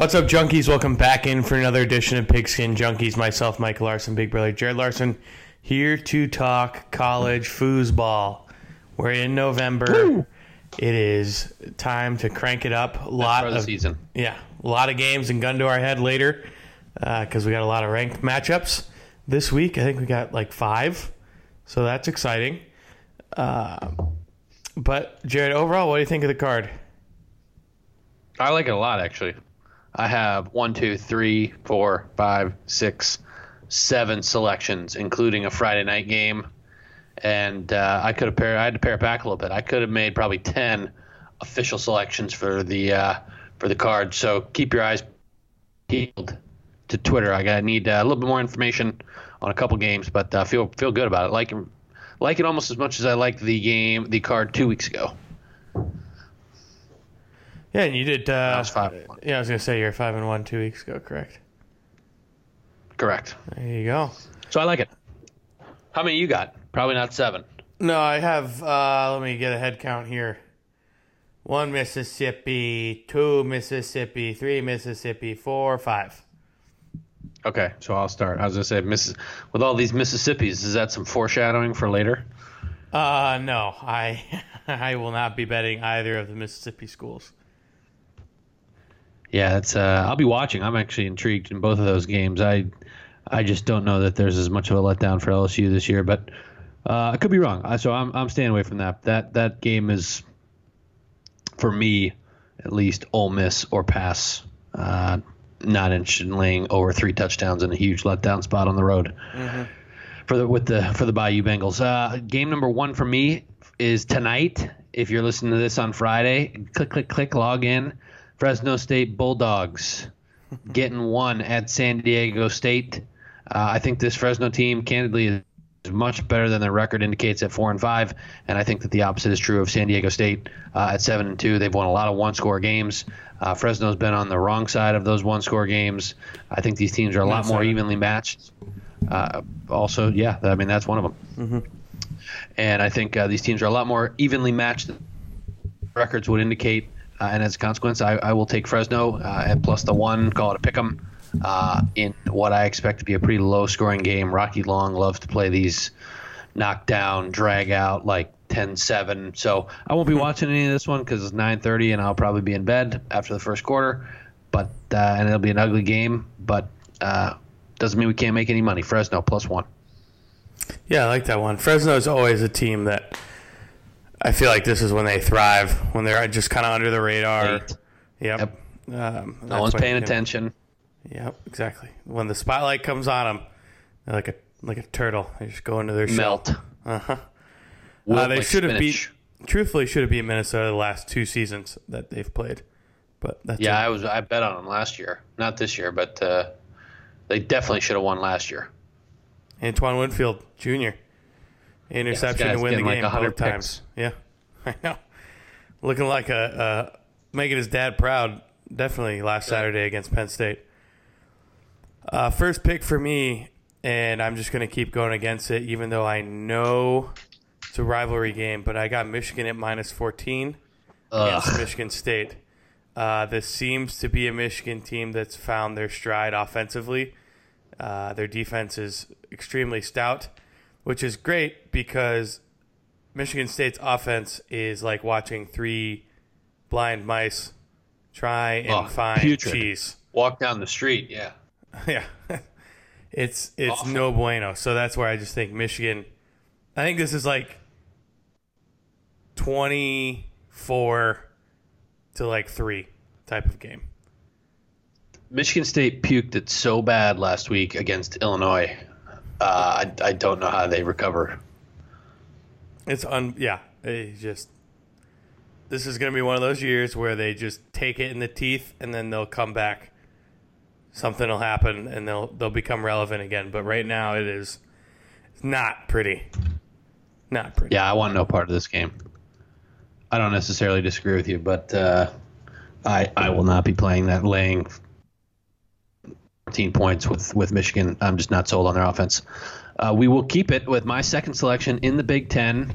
What's up, junkies? Welcome back in for another edition of Pigskin Junkies. Myself, Michael Larson, Big Brother Jared Larson, here to talk college foosball. We're in November. It is time to crank it up. A lot for the of season. yeah, a lot of games and gun to our head later because we got a lot of ranked matchups this week. I think we got like five, so that's exciting. Uh, but Jared, overall, what do you think of the card? I like it a lot, actually. I have one, two, three, four, five, six, seven selections, including a Friday night game. And uh, I could have pair. I had to pare it back a little bit. I could have made probably ten official selections for the uh, for the card. So keep your eyes peeled to Twitter. I got need uh, a little bit more information on a couple games, but uh, feel feel good about it. Like like it almost as much as I liked the game, the card two weeks ago. Yeah, and you did. Uh, I was five and one. Yeah, I was gonna say you're five and one two weeks ago, correct? Correct. There you go. So I like it. How many you got? Probably not seven. No, I have. Uh, let me get a head count here. One Mississippi, two Mississippi, three Mississippi, four, five. Okay, so I'll start. I was gonna say, Miss, with all these Mississippis, is that some foreshadowing for later? Uh, no, I I will not be betting either of the Mississippi schools. Yeah, it's. Uh, I'll be watching. I'm actually intrigued in both of those games. I, I just don't know that there's as much of a letdown for LSU this year, but uh, I could be wrong. So I'm I'm staying away from that. That that game is, for me, at least, Ole Miss or pass. Uh, not interested in laying over three touchdowns in a huge letdown spot on the road. For the with the for the Bayou Bengals. Uh, game number one for me is tonight. If you're listening to this on Friday, click click click log in. Fresno State Bulldogs getting one at San Diego State. Uh, I think this Fresno team, candidly, is much better than their record indicates at four and five, and I think that the opposite is true of San Diego State uh, at seven and two. They've won a lot of one-score games. Uh, Fresno's been on the wrong side of those one-score games. I think these teams are a lot more evenly matched. Uh, also, yeah, I mean that's one of them. And I think uh, these teams are a lot more evenly matched. than Records would indicate, uh, and as a consequence, I, I will take Fresno uh, at plus the one. Call it a pick 'em uh, in what I expect to be a pretty low-scoring game. Rocky Long loves to play these knockdown, drag out like 10-7. So I won't be watching any of this one because it's 9:30, and I'll probably be in bed after the first quarter. But uh, and it'll be an ugly game, but uh, doesn't mean we can't make any money. Fresno plus one. Yeah, I like that one. Fresno is always a team that I feel like this is when they thrive when they're just kind of under the radar. Eight. Yep. Yep. Um, No one's paying attention. Yep, exactly. When the spotlight comes on them, they're like a like a turtle. They just go into their shell. Melt. Uh-huh. Wilt Uh, they like should have beat. Truthfully, should have beat Minnesota the last two seasons that they've played. But that's Yeah, it. I was. I bet on them last year, not this year, but uh, they definitely should have won last year. Antoine Winfield Jr. Interception guy's to win the like game 100 both times. Yeah, I know. Looking like a uh, making his dad proud. Definitely last Saturday against Penn State. Uh, first pick for me, and I'm just going to keep going against it, even though I know it's a rivalry game. But I got Michigan at minus 14 against Michigan State. Uh, this seems to be a Michigan team that's found their stride offensively. Uh, their defense is extremely stout, which is great because Michigan State's offense is like watching three blind mice try and Oh, find putrid. cheese. Walk down the street. Yeah. yeah, it's it's Awful. no bueno. So that's where I just think Michigan. I think this is like twenty four to like three type of game. Michigan State puked it so bad last week against Illinois. Uh, I, I don't know how they recover. It's un yeah. It just this is gonna be one of those years where they just take it in the teeth and then they'll come back. Something will happen and they'll they'll become relevant again. But right now it is it's not pretty. Not pretty. Yeah, I want no part of this game. I don't necessarily disagree with you, but uh, I I will not be playing that laying 14 points with with Michigan. I'm just not sold on their offense. Uh, we will keep it with my second selection in the Big Ten.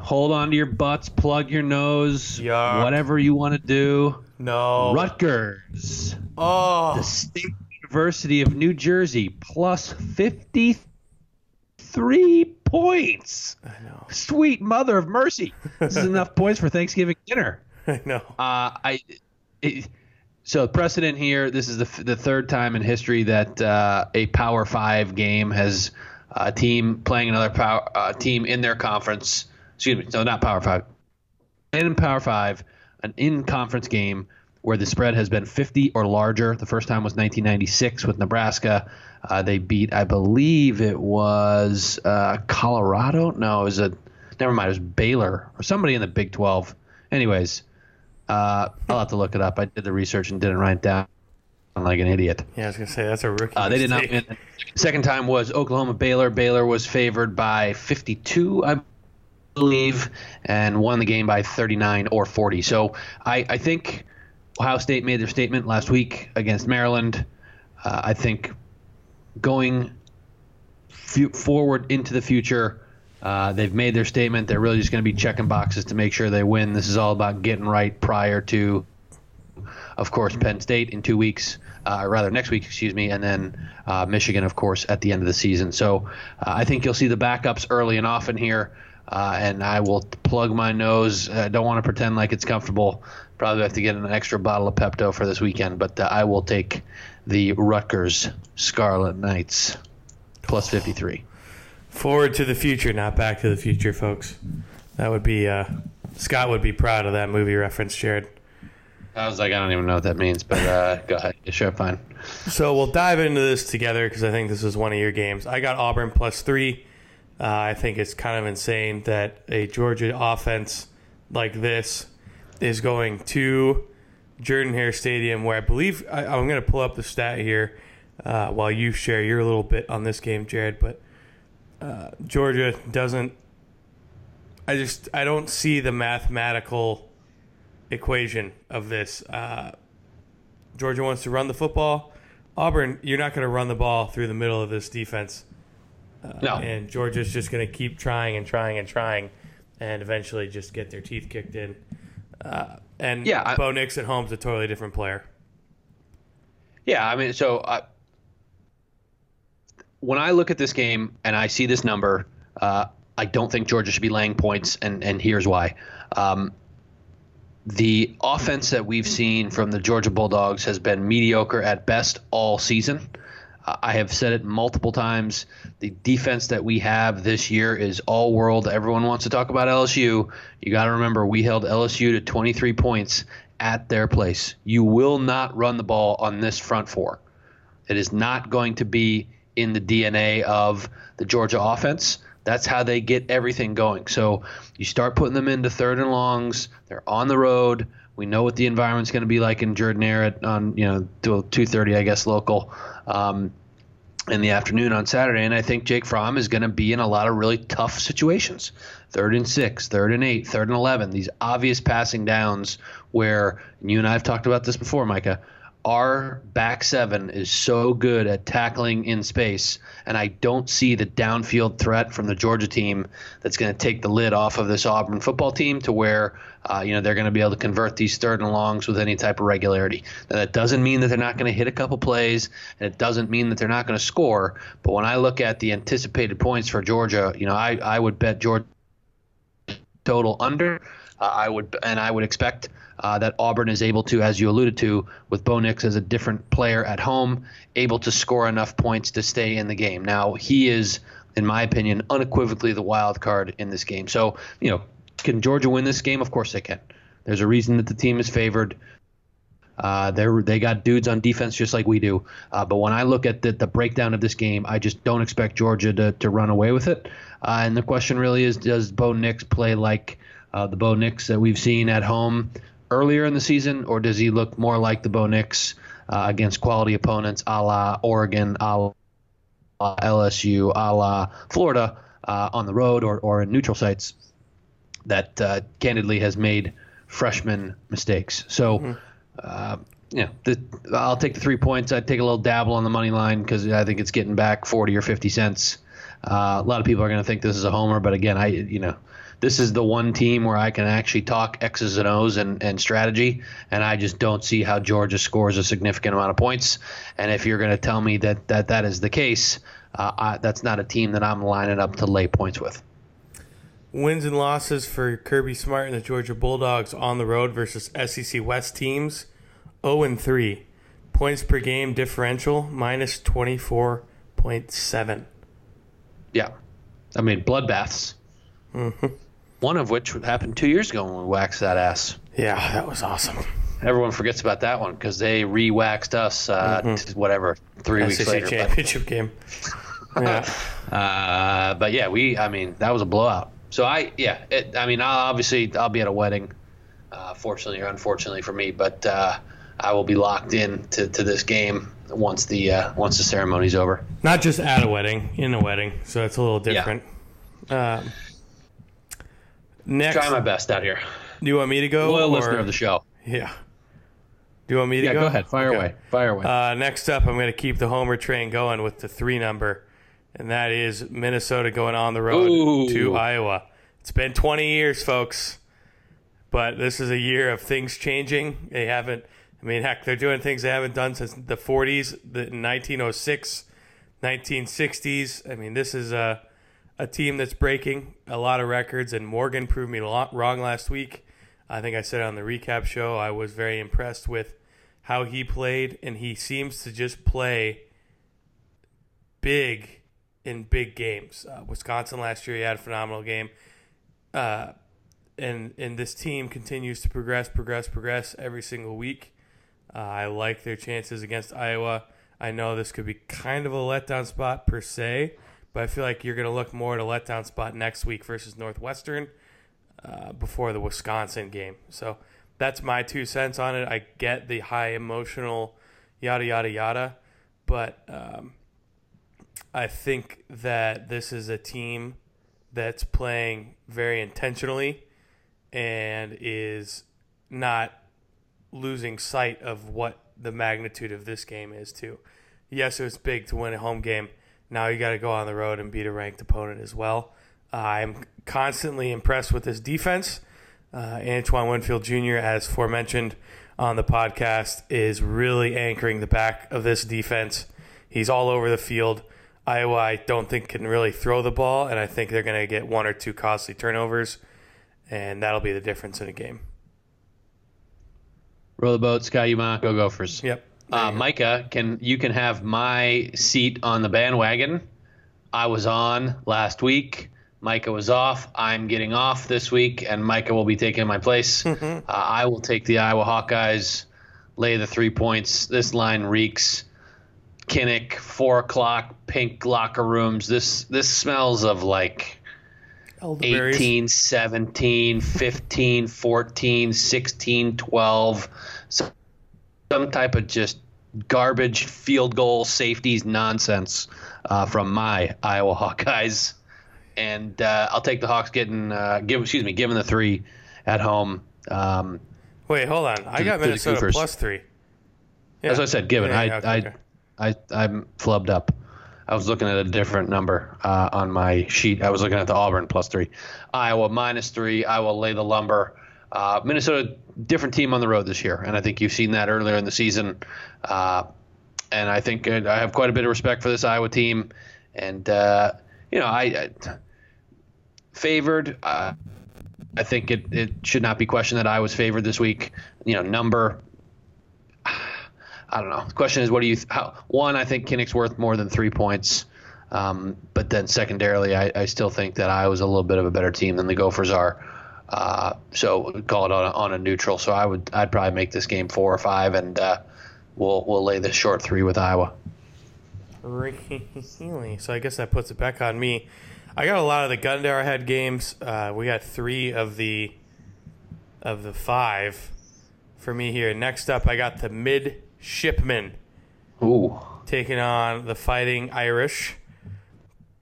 Hold on to your butts, plug your nose, Yuck. whatever you want to do. No. Rutgers, Oh. the State University of New Jersey, plus 53 points. I know. Sweet mother of mercy. This is enough points for Thanksgiving dinner. I know. Uh, I it, so precedent here. This is the the third time in history that uh, a Power Five game has a team playing another power uh, team in their conference. Excuse me, no, not Power Five. In Power Five, an in conference game where the spread has been 50 or larger. The first time was 1996 with Nebraska. Uh, they beat, I believe it was uh, Colorado. No, it was a never mind. It was Baylor or somebody in the Big 12. Anyways, uh, I'll have to look it up. I did the research and didn't write it down like an idiot. Yeah, I was gonna say that's a rookie. Uh, they did not win. Second time was Oklahoma Baylor. Baylor was favored by 52, I believe, and won the game by 39 or 40. So I, I think Ohio State made their statement last week against Maryland. Uh, I think going fu- forward into the future, uh, they've made their statement. They're really just going to be checking boxes to make sure they win. This is all about getting right prior to of course, Penn State in two weeks, uh, or rather next week, excuse me, and then uh, Michigan, of course, at the end of the season. So uh, I think you'll see the backups early and often here, uh, and I will plug my nose. I don't want to pretend like it's comfortable. Probably have to get an extra bottle of Pepto for this weekend, but uh, I will take the Rutgers Scarlet Knights plus 53. Forward to the future, not back to the future, folks. That would be uh, Scott would be proud of that movie reference, Jared. I was like, I don't even know what that means, but uh, go ahead. Sure, fine. So we'll dive into this together because I think this is one of your games. I got Auburn plus three. Uh, I think it's kind of insane that a Georgia offense like this is going to Jordan Hare Stadium, where I believe I, I'm going to pull up the stat here uh, while you share your little bit on this game, Jared. But uh, Georgia doesn't. I just I don't see the mathematical equation of this. Uh, Georgia wants to run the football. Auburn, you're not going to run the ball through the middle of this defense. Uh, No. And Georgia's just going to keep trying and trying and trying and eventually just get their teeth kicked in. Uh, and Yeah, I- Bo Nix at home's a totally different player. Yeah, I mean, so uh, when I look at this game and I see this number, uh, I don't think Georgia should be laying points, and and here's why. Um, the offense that we've seen from the Georgia Bulldogs has been mediocre at best all season. I have said it multiple times. The defense that we have this year is all world. Everyone wants to talk about LSU. You got to remember, we held LSU to 23 points at their place. You will not run the ball on this front four. It is not going to be in the DNA of the Georgia offense. That's how they get everything going. So you start putting them into third and longs. They're on the road. We know what the environment's going to be like in Jordan Hare at on you know 2:30, I guess local, um, in the afternoon on Saturday. And I think Jake Fromm is going to be in a lot of really tough situations. Third and six, third and eight, third and eleven. These obvious passing downs where you and I have talked about this before, Micah our back seven is so good at tackling in space, and I don't see the downfield threat from the Georgia team that's going to take the lid off of this Auburn football team to where uh, you know they're going to be able to convert these third and longs with any type of regularity. Now, that doesn't mean that they're not going to hit a couple plays, and it doesn't mean that they're not going to score. But when I look at the anticipated points for Georgia, you know, I, I would bet Georgia total under. Uh, I would and I would expect uh, that Auburn is able to, as you alluded to, with Bo Nix as a different player at home, able to score enough points to stay in the game. Now he is, in my opinion, unequivocally the wild card in this game. So you know, can Georgia win this game? Of course they can. There's a reason that the team is favored. Uh, they they got dudes on defense just like we do. Uh, but when I look at the, the breakdown of this game, I just don't expect Georgia to, to run away with it. Uh, and the question really is, does Bo Nix play like uh, the Bo Nix that we've seen at home earlier in the season, or does he look more like the Bo Nix uh, against quality opponents, a la Oregon, a la LSU, a la Florida uh, on the road or, or in neutral sites that uh, candidly has made freshman mistakes. So, uh, yeah, the, I'll take the three points. I'd take a little dabble on the money line because I think it's getting back 40 or 50 cents. Uh, a lot of people are going to think this is a homer, but again, I you know this is the one team where I can actually talk X's and O's and, and strategy, and I just don't see how Georgia scores a significant amount of points. And if you're going to tell me that that, that is the case, uh, I, that's not a team that I'm lining up to lay points with. Wins and losses for Kirby Smart and the Georgia Bulldogs on the road versus SEC West teams 0 and 3. Points per game differential minus 24.7. Yeah. I mean, bloodbaths. Mm-hmm. One of which happened two years ago when we waxed that ass. Yeah, that was awesome. Everyone forgets about that one because they re-waxed us, uh, mm-hmm. whatever, three SEC weeks later. championship but, game. Yeah. uh, but yeah, we. I mean, that was a blowout. So I, yeah, it, I mean, I'll, obviously I'll be at a wedding, uh, fortunately or unfortunately for me, but uh, I will be locked in to, to this game once the uh, once the ceremony's over. Not just at a wedding, in a wedding, so it's a little different. Yeah. Um, next, try my best out here. Do you want me to go? Loyal or, listener of the show. Yeah. Do you want me to yeah, go? go ahead. Fire okay. away. Fire away. Uh, next up, I'm going to keep the Homer train going with the three number and that is Minnesota going on the road Ooh. to Iowa. It's been 20 years, folks, but this is a year of things changing. They haven't. I mean, heck, they're doing things they haven't done since the 40s, the 1906, 1960s. I mean, this is a a team that's breaking a lot of records, and Morgan proved me wrong last week. I think I said on the recap show I was very impressed with how he played, and he seems to just play big in big games. Uh, Wisconsin last year, he had a phenomenal game. Uh, and and this team continues to progress, progress, progress every single week. Uh, I like their chances against Iowa. I know this could be kind of a letdown spot per se, but I feel like you're going to look more at a letdown spot next week versus Northwestern uh, before the Wisconsin game. So that's my two cents on it. I get the high emotional yada yada yada, but um, I think that this is a team that's playing very intentionally and is not losing sight of what the magnitude of this game is too. Yes, it was big to win a home game. Now you got to go on the road and beat a ranked opponent as well. Uh, I'm constantly impressed with this defense. Uh, Antoine Winfield Jr., as forementioned on the podcast, is really anchoring the back of this defense. He's all over the field. Iowa, I don't think can really throw the ball, and I think they're going to get one or two costly turnovers, and that'll be the difference in a game. Roll the boat, Ski-U-Mah, go Gophers. Yep. Uh, Micah, can you can have my seat on the bandwagon? I was on last week. Micah was off. I'm getting off this week, and Micah will be taking my place. uh, I will take the Iowa Hawkeyes, lay the three points. This line reeks. Kinnick, four o'clock, pink locker rooms. This this smells of like 18, 17, 15, 14, 16, 12. Some, some type of just garbage field goal safeties nonsense uh, from my Iowa Hawkeyes. And uh, I'll take the Hawks getting uh, give excuse me giving the three at home. Um, Wait, hold on. I got Minnesota plus three. Yeah. As I said, given yeah, yeah, I okay, I okay. I I'm flubbed up. I was looking at a different number uh, on my sheet. I was looking at the Auburn plus three, Iowa minus three. I will lay the lumber. Uh, Minnesota, different team on the road this year, and I think you've seen that earlier in the season. Uh, and I think I have quite a bit of respect for this Iowa team. And uh, you know, I, I favored. Uh, I think it, it should not be questioned that Iowa's favored this week. You know, number I don't know. The question is, what do you? How, one, I think Kinnick's worth more than three points, um, but then secondarily, I, I, still think that Iowa's a little bit of a better team than the Gophers are. Uh, so call it on a, on a, neutral. So I would, I'd probably make this game four or five, and uh, we'll we'll lay this short three with Iowa. Really? So I guess that puts it back on me. I got a lot of the Gundy Head games. Uh, we got three of the of the five for me here. Next up, I got the midshipmen. Ooh. Taking on the Fighting Irish.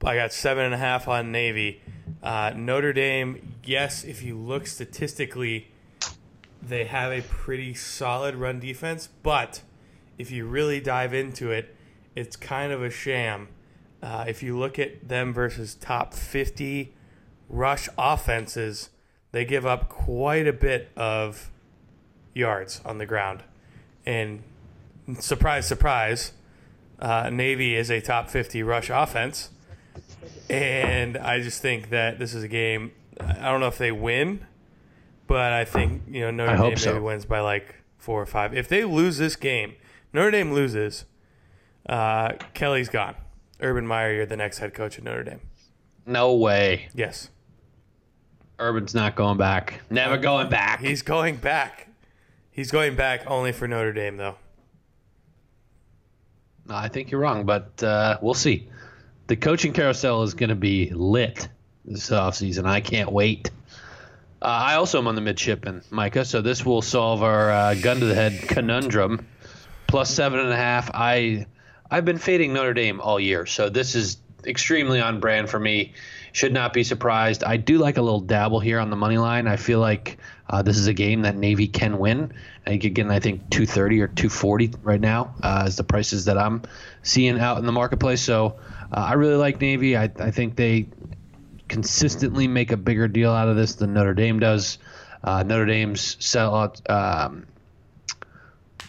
I got seven and a half on Navy. Uh, Notre Dame, yes, if you look statistically, they have a pretty solid run defense, but if you really dive into it, it's kind of a sham. Uh, if you look at them versus top 50 rush offenses, they give up quite a bit of yards on the ground. And surprise, surprise, uh, Navy is a top 50 rush offense. And I just think that this is a game. I don't know if they win, but I think you know Notre I hope Dame so. maybe wins by like four or five. If they lose this game, Notre Dame loses. Uh, Kelly's gone. Urban Meyer, you're the next head coach at Notre Dame. No way. Yes, Urban's not going back. Never going back. he's going back. He's going back only for Notre Dame, though. No, I think you're wrong, but uh, we'll see. The coaching carousel is going to be lit this offseason. I can't wait. Uh, I also am on the midshipman, Micah, so this will solve our uh, gun to the head conundrum. Plus seven and a half. I I've been fading Notre Dame all year, so this is extremely on brand for me. Should not be surprised. I do like a little dabble here on the money line. I feel like uh, this is a game that Navy can win. I again, I think 230 or 240 right now uh, is the prices that I'm seeing out in the marketplace. So uh, I really like Navy. I, I think they consistently make a bigger deal out of this than Notre Dame does. Uh, Notre Dame's sellout um,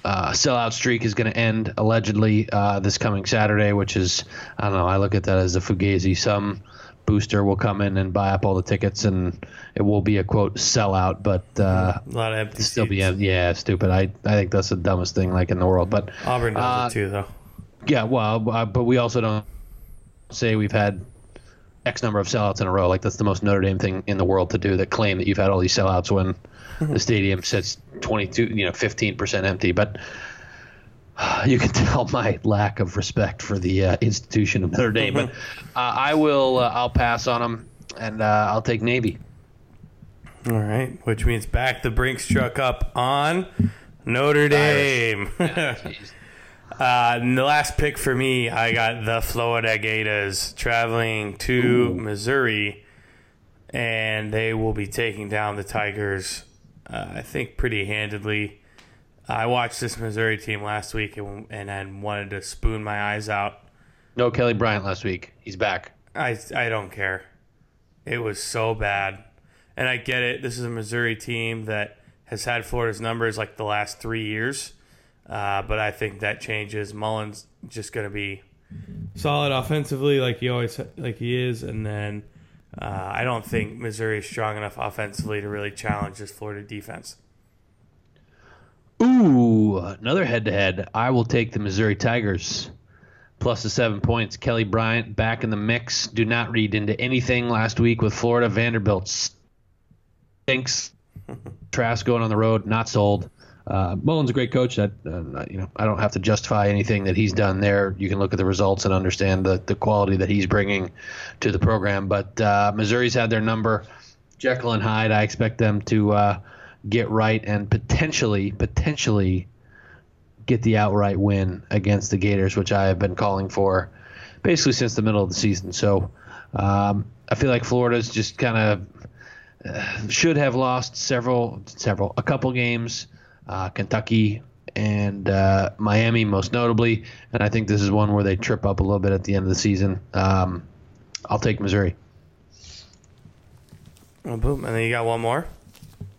uh, sellout streak is going to end allegedly uh, this coming Saturday, which is I don't know. I look at that as a fugazi. Some booster will come in and buy up all the tickets, and it will be a quote sellout. But uh, A lot of empty still be yeah, stupid. I I think that's the dumbest thing like in the world. But Auburn does Uh, it too, though. yeah, well, uh, but we also don't say we've had X number of sellouts in a row. Like that's the most Notre Dame thing in the world to do. That claim that you've had all these sellouts when the stadium sits 22, you know, 15 percent empty. But you can tell my lack of respect for the uh, institution of Notre Dame. But uh, I will. Uh, I'll pass on them, and uh, I'll take Navy. All right, which means back the Brinks truck up on Notre Dame. Jeez. Uh, and the last pick for me, I got the Florida Gators traveling to Missouri, and they will be taking down the Tigers, uh, I think, pretty handedly. I watched this Missouri team last week and, and I wanted to spoon my eyes out. No Kelly Bryant last week. He's back. I, I don't care. It was so bad. And I get it. This is a Missouri team that has had Florida's numbers like the last three years. Uh, but I think that changes. Mullen's just going to be solid offensively, like he always like he is, and then uh, I don't think Missouri is strong enough offensively to really challenge this Florida defense. Ooh, another head to head. I will take the Missouri Tigers plus the seven points. Kelly Bryant back in the mix. Do not read into anything last week with Florida. Vanderbilt stinks. Trask going on the road, not sold. Uh, Mullen's a great coach. That uh, you know, I don't have to justify anything that he's done there. You can look at the results and understand the, the quality that he's bringing to the program. But uh, Missouri's had their number. Jekyll and Hyde. I expect them to uh, get right and potentially, potentially get the outright win against the Gators, which I have been calling for basically since the middle of the season. So um, I feel like Florida's just kind of uh, should have lost several, several, a couple games. Uh, Kentucky and uh, Miami, most notably, and I think this is one where they trip up a little bit at the end of the season. Um, I'll take Missouri. Oh, boom! And then you got one more.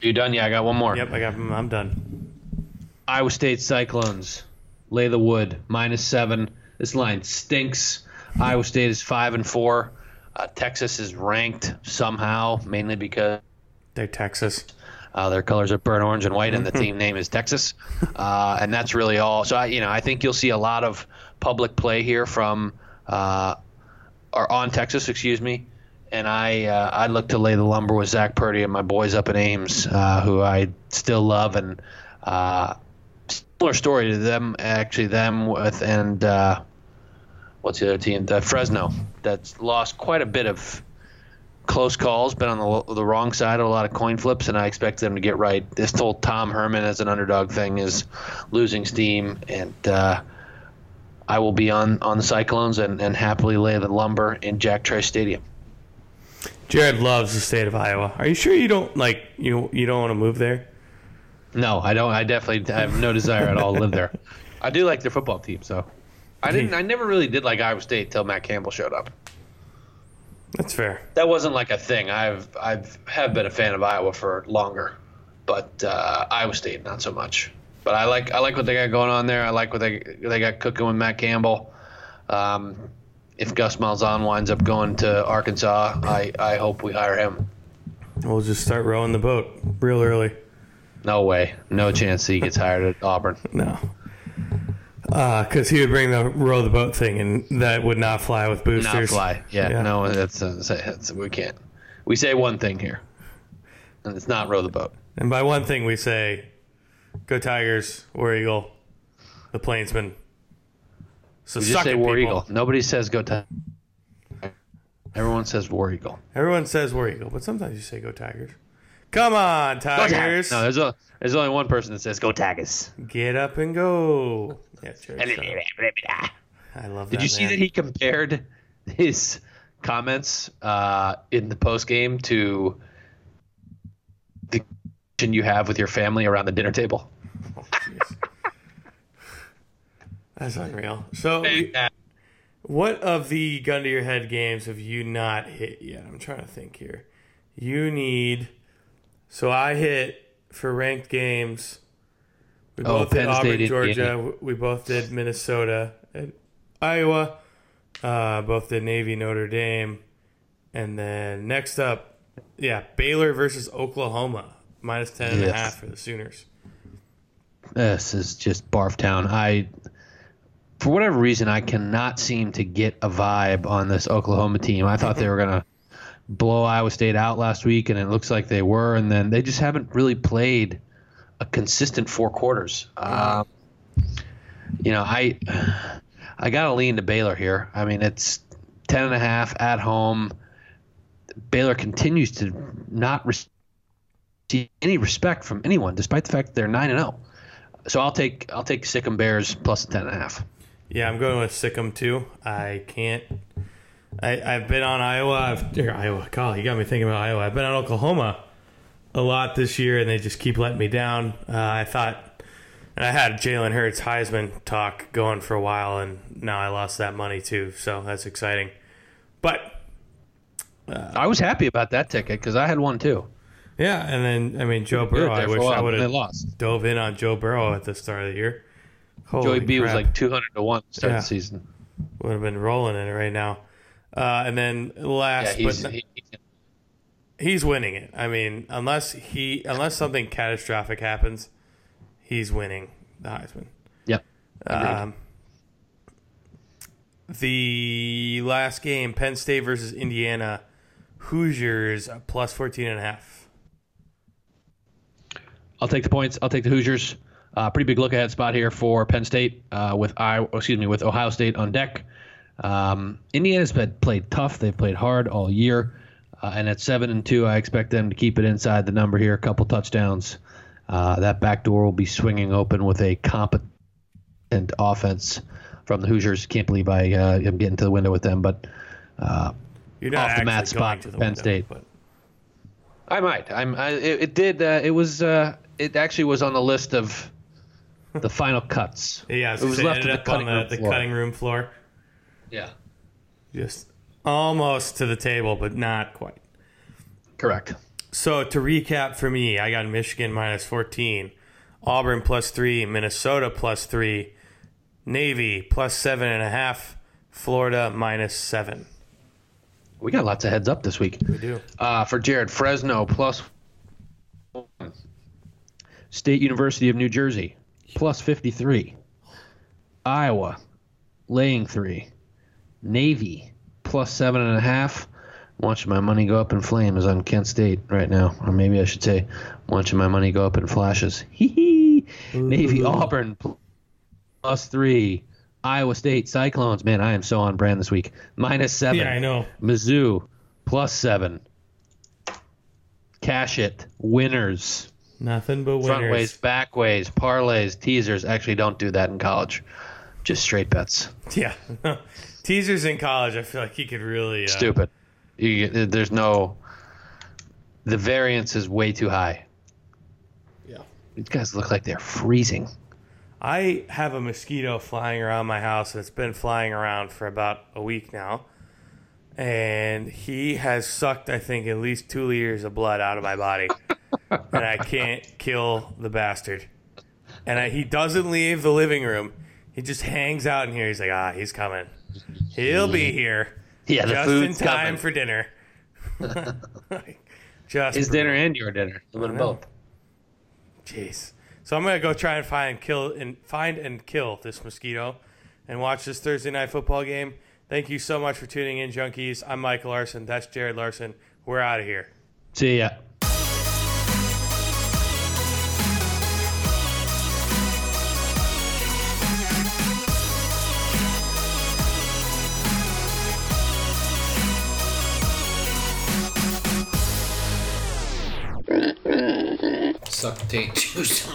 You done? Yeah, I got one more. Yep, I got. I'm done. Iowa State Cyclones lay the wood minus seven. This line stinks. Iowa State is five and four. Uh, Texas is ranked somehow, mainly because They're Texas. Uh, their colors are burnt orange and white, and the team name is Texas, uh, and that's really all. So I, you know, I think you'll see a lot of public play here from uh, or on Texas, excuse me. And I uh, I look to lay the lumber with Zach Purdy and my boys up in Ames, uh, who I still love, and uh, similar story to them actually them with and uh, what's the other team? The Fresno that's lost quite a bit of close calls, been on the, the wrong side of a lot of coin flips, and I expect them to get right. This whole Tom Herman as an underdog thing is losing steam, and uh, I will be on, on the Cyclones and, and happily lay the lumber in Jack Trice Stadium. Jared loves the state of Iowa. Are you sure you don't like you you don't want to move there? No, I don't. I definitely have no desire at all to live there. I do like their football team, so I didn't. I never really did like Iowa State till Matt Campbell showed up. That's fair. That wasn't like a thing. I've I've have been a fan of Iowa for longer, but uh, Iowa State not so much. But I like I like what they got going on there. I like what they they got cooking with Matt Campbell. Um, if Gus Malzahn winds up going to Arkansas, I, I hope we hire him. We'll just start rowing the boat real early. No way. No chance he gets hired at Auburn. No. Because uh, he would bring the row the boat thing, and that would not fly with boosters. Not fly. Yeah, yeah. no, that's, uh, that's, we can't. We say one thing here, and it's not row the boat. And by one thing, we say, "Go Tigers, War Eagle, the Plainsman." So we just say War people. Eagle. Nobody says go Tigers. Everyone says War Eagle. Everyone says War Eagle, but sometimes you say go Tigers. Come on, Tigers. No, there's, a, there's only one person that says go Tigers. Get up and go. Yeah, I love Did you see that he compared his comments uh, in the post game to the you have with your family around the dinner table? Oh, That's unreal. So, what of the gun to your head games have you not hit yet? I'm trying to think here. You need. So I hit for ranked games. We oh, both Penn did Auburn, State, Georgia. Indiana. We both did Minnesota and Iowa. Uh, both did Navy, Notre Dame, and then next up, yeah, Baylor versus Oklahoma, minus ten and yes. a half for the Sooners. This is just barf town. I for whatever reason, I cannot seem to get a vibe on this Oklahoma team. I thought they were going to blow Iowa State out last week, and it looks like they were. And then they just haven't really played a consistent four quarters. Um, you know, I I got to lean to Baylor here. I mean, it's ten and a half at home. Baylor continues to not receive any respect from anyone, despite the fact that they're nine and zero. Oh. So I'll take I'll take Sic 'em Bears plus ten and a half. Yeah, I'm going with Sic 'em too. I can't. I, I've been on Iowa. I've, Iowa. God, you got me thinking about Iowa. I've been on Oklahoma a lot this year, and they just keep letting me down. Uh, I thought, and I had Jalen Hurts Heisman talk going for a while, and now I lost that money too. So that's exciting. But uh, I was happy about that ticket because I had one too. Yeah, and then I mean Joe Burrow. I wish I would have dove in on Joe Burrow at the start of the year. Holy Joey B crap. was like 200 to 1 to start yeah. the season. Would have been rolling in it right now. Uh, and then last, yeah, he's, but he, he's winning it. I mean, unless he unless something catastrophic happens, he's winning the Heisman. Yep. Um, the last game, Penn State versus Indiana, Hoosiers plus 14 and a half. I'll take the points. I'll take the Hoosiers. Uh, pretty big look ahead spot here for Penn State uh, with I excuse me with Ohio State on deck. Um, Indiana's been played tough. They've played hard all year, uh, and at seven and two, I expect them to keep it inside the number here. A couple touchdowns. Uh, that back door will be swinging open with a competent offense from the Hoosiers. Can't believe I uh, am getting to the window with them, but uh, You're not off the mat spot to Penn window, State. But... I might. I'm. I, it, it, did. it was. it actually was on the list of the final cuts. Yeah, it was left to the cutting, the, the cutting room floor. Yeah, just almost to the table, but not quite. Correct. So to recap for me, I got Michigan minus fourteen, Auburn plus three, Minnesota plus three, Navy plus seven and a half, Florida minus seven. We got lots of heads up this week. We do. Uh, for Jared, Fresno plus one. State University of New Jersey plus 53. Iowa, laying three. Navy, plus seven and a half. watching my money go up in flames on Kent State right now. Or maybe I should say, watching my money go up in flashes. Hee Navy, Auburn, plus three. Iowa State, Cyclones. Man, I am so on brand this week. Minus seven. Yeah, I know. Mizzou, plus seven. Cash it. Winners. Nothing but winners. Front ways, back ways, parlays, teasers. Actually, don't do that in college. Just straight bets. Yeah, teasers in college. I feel like he could really uh... stupid. You, there's no. The variance is way too high. Yeah, these guys look like they're freezing. I have a mosquito flying around my house, and it's been flying around for about a week now. and he has sucked, I think, at least two liters of blood out of my body, and I can't kill the bastard. And I, he doesn't leave the living room. He just hangs out in here. He's like, ah, he's coming. He'll be here. Yeah, the just in food's time coming. for dinner. just His dinner and your dinner. A little both. Jeez. So I'm gonna go try and find kill and find and kill this mosquito, and watch this Thursday night football game. Thank you so much for tuning in, junkies. I'm Michael Larson. That's Jared Larson. We're out of here. See ya. Suck taint juice.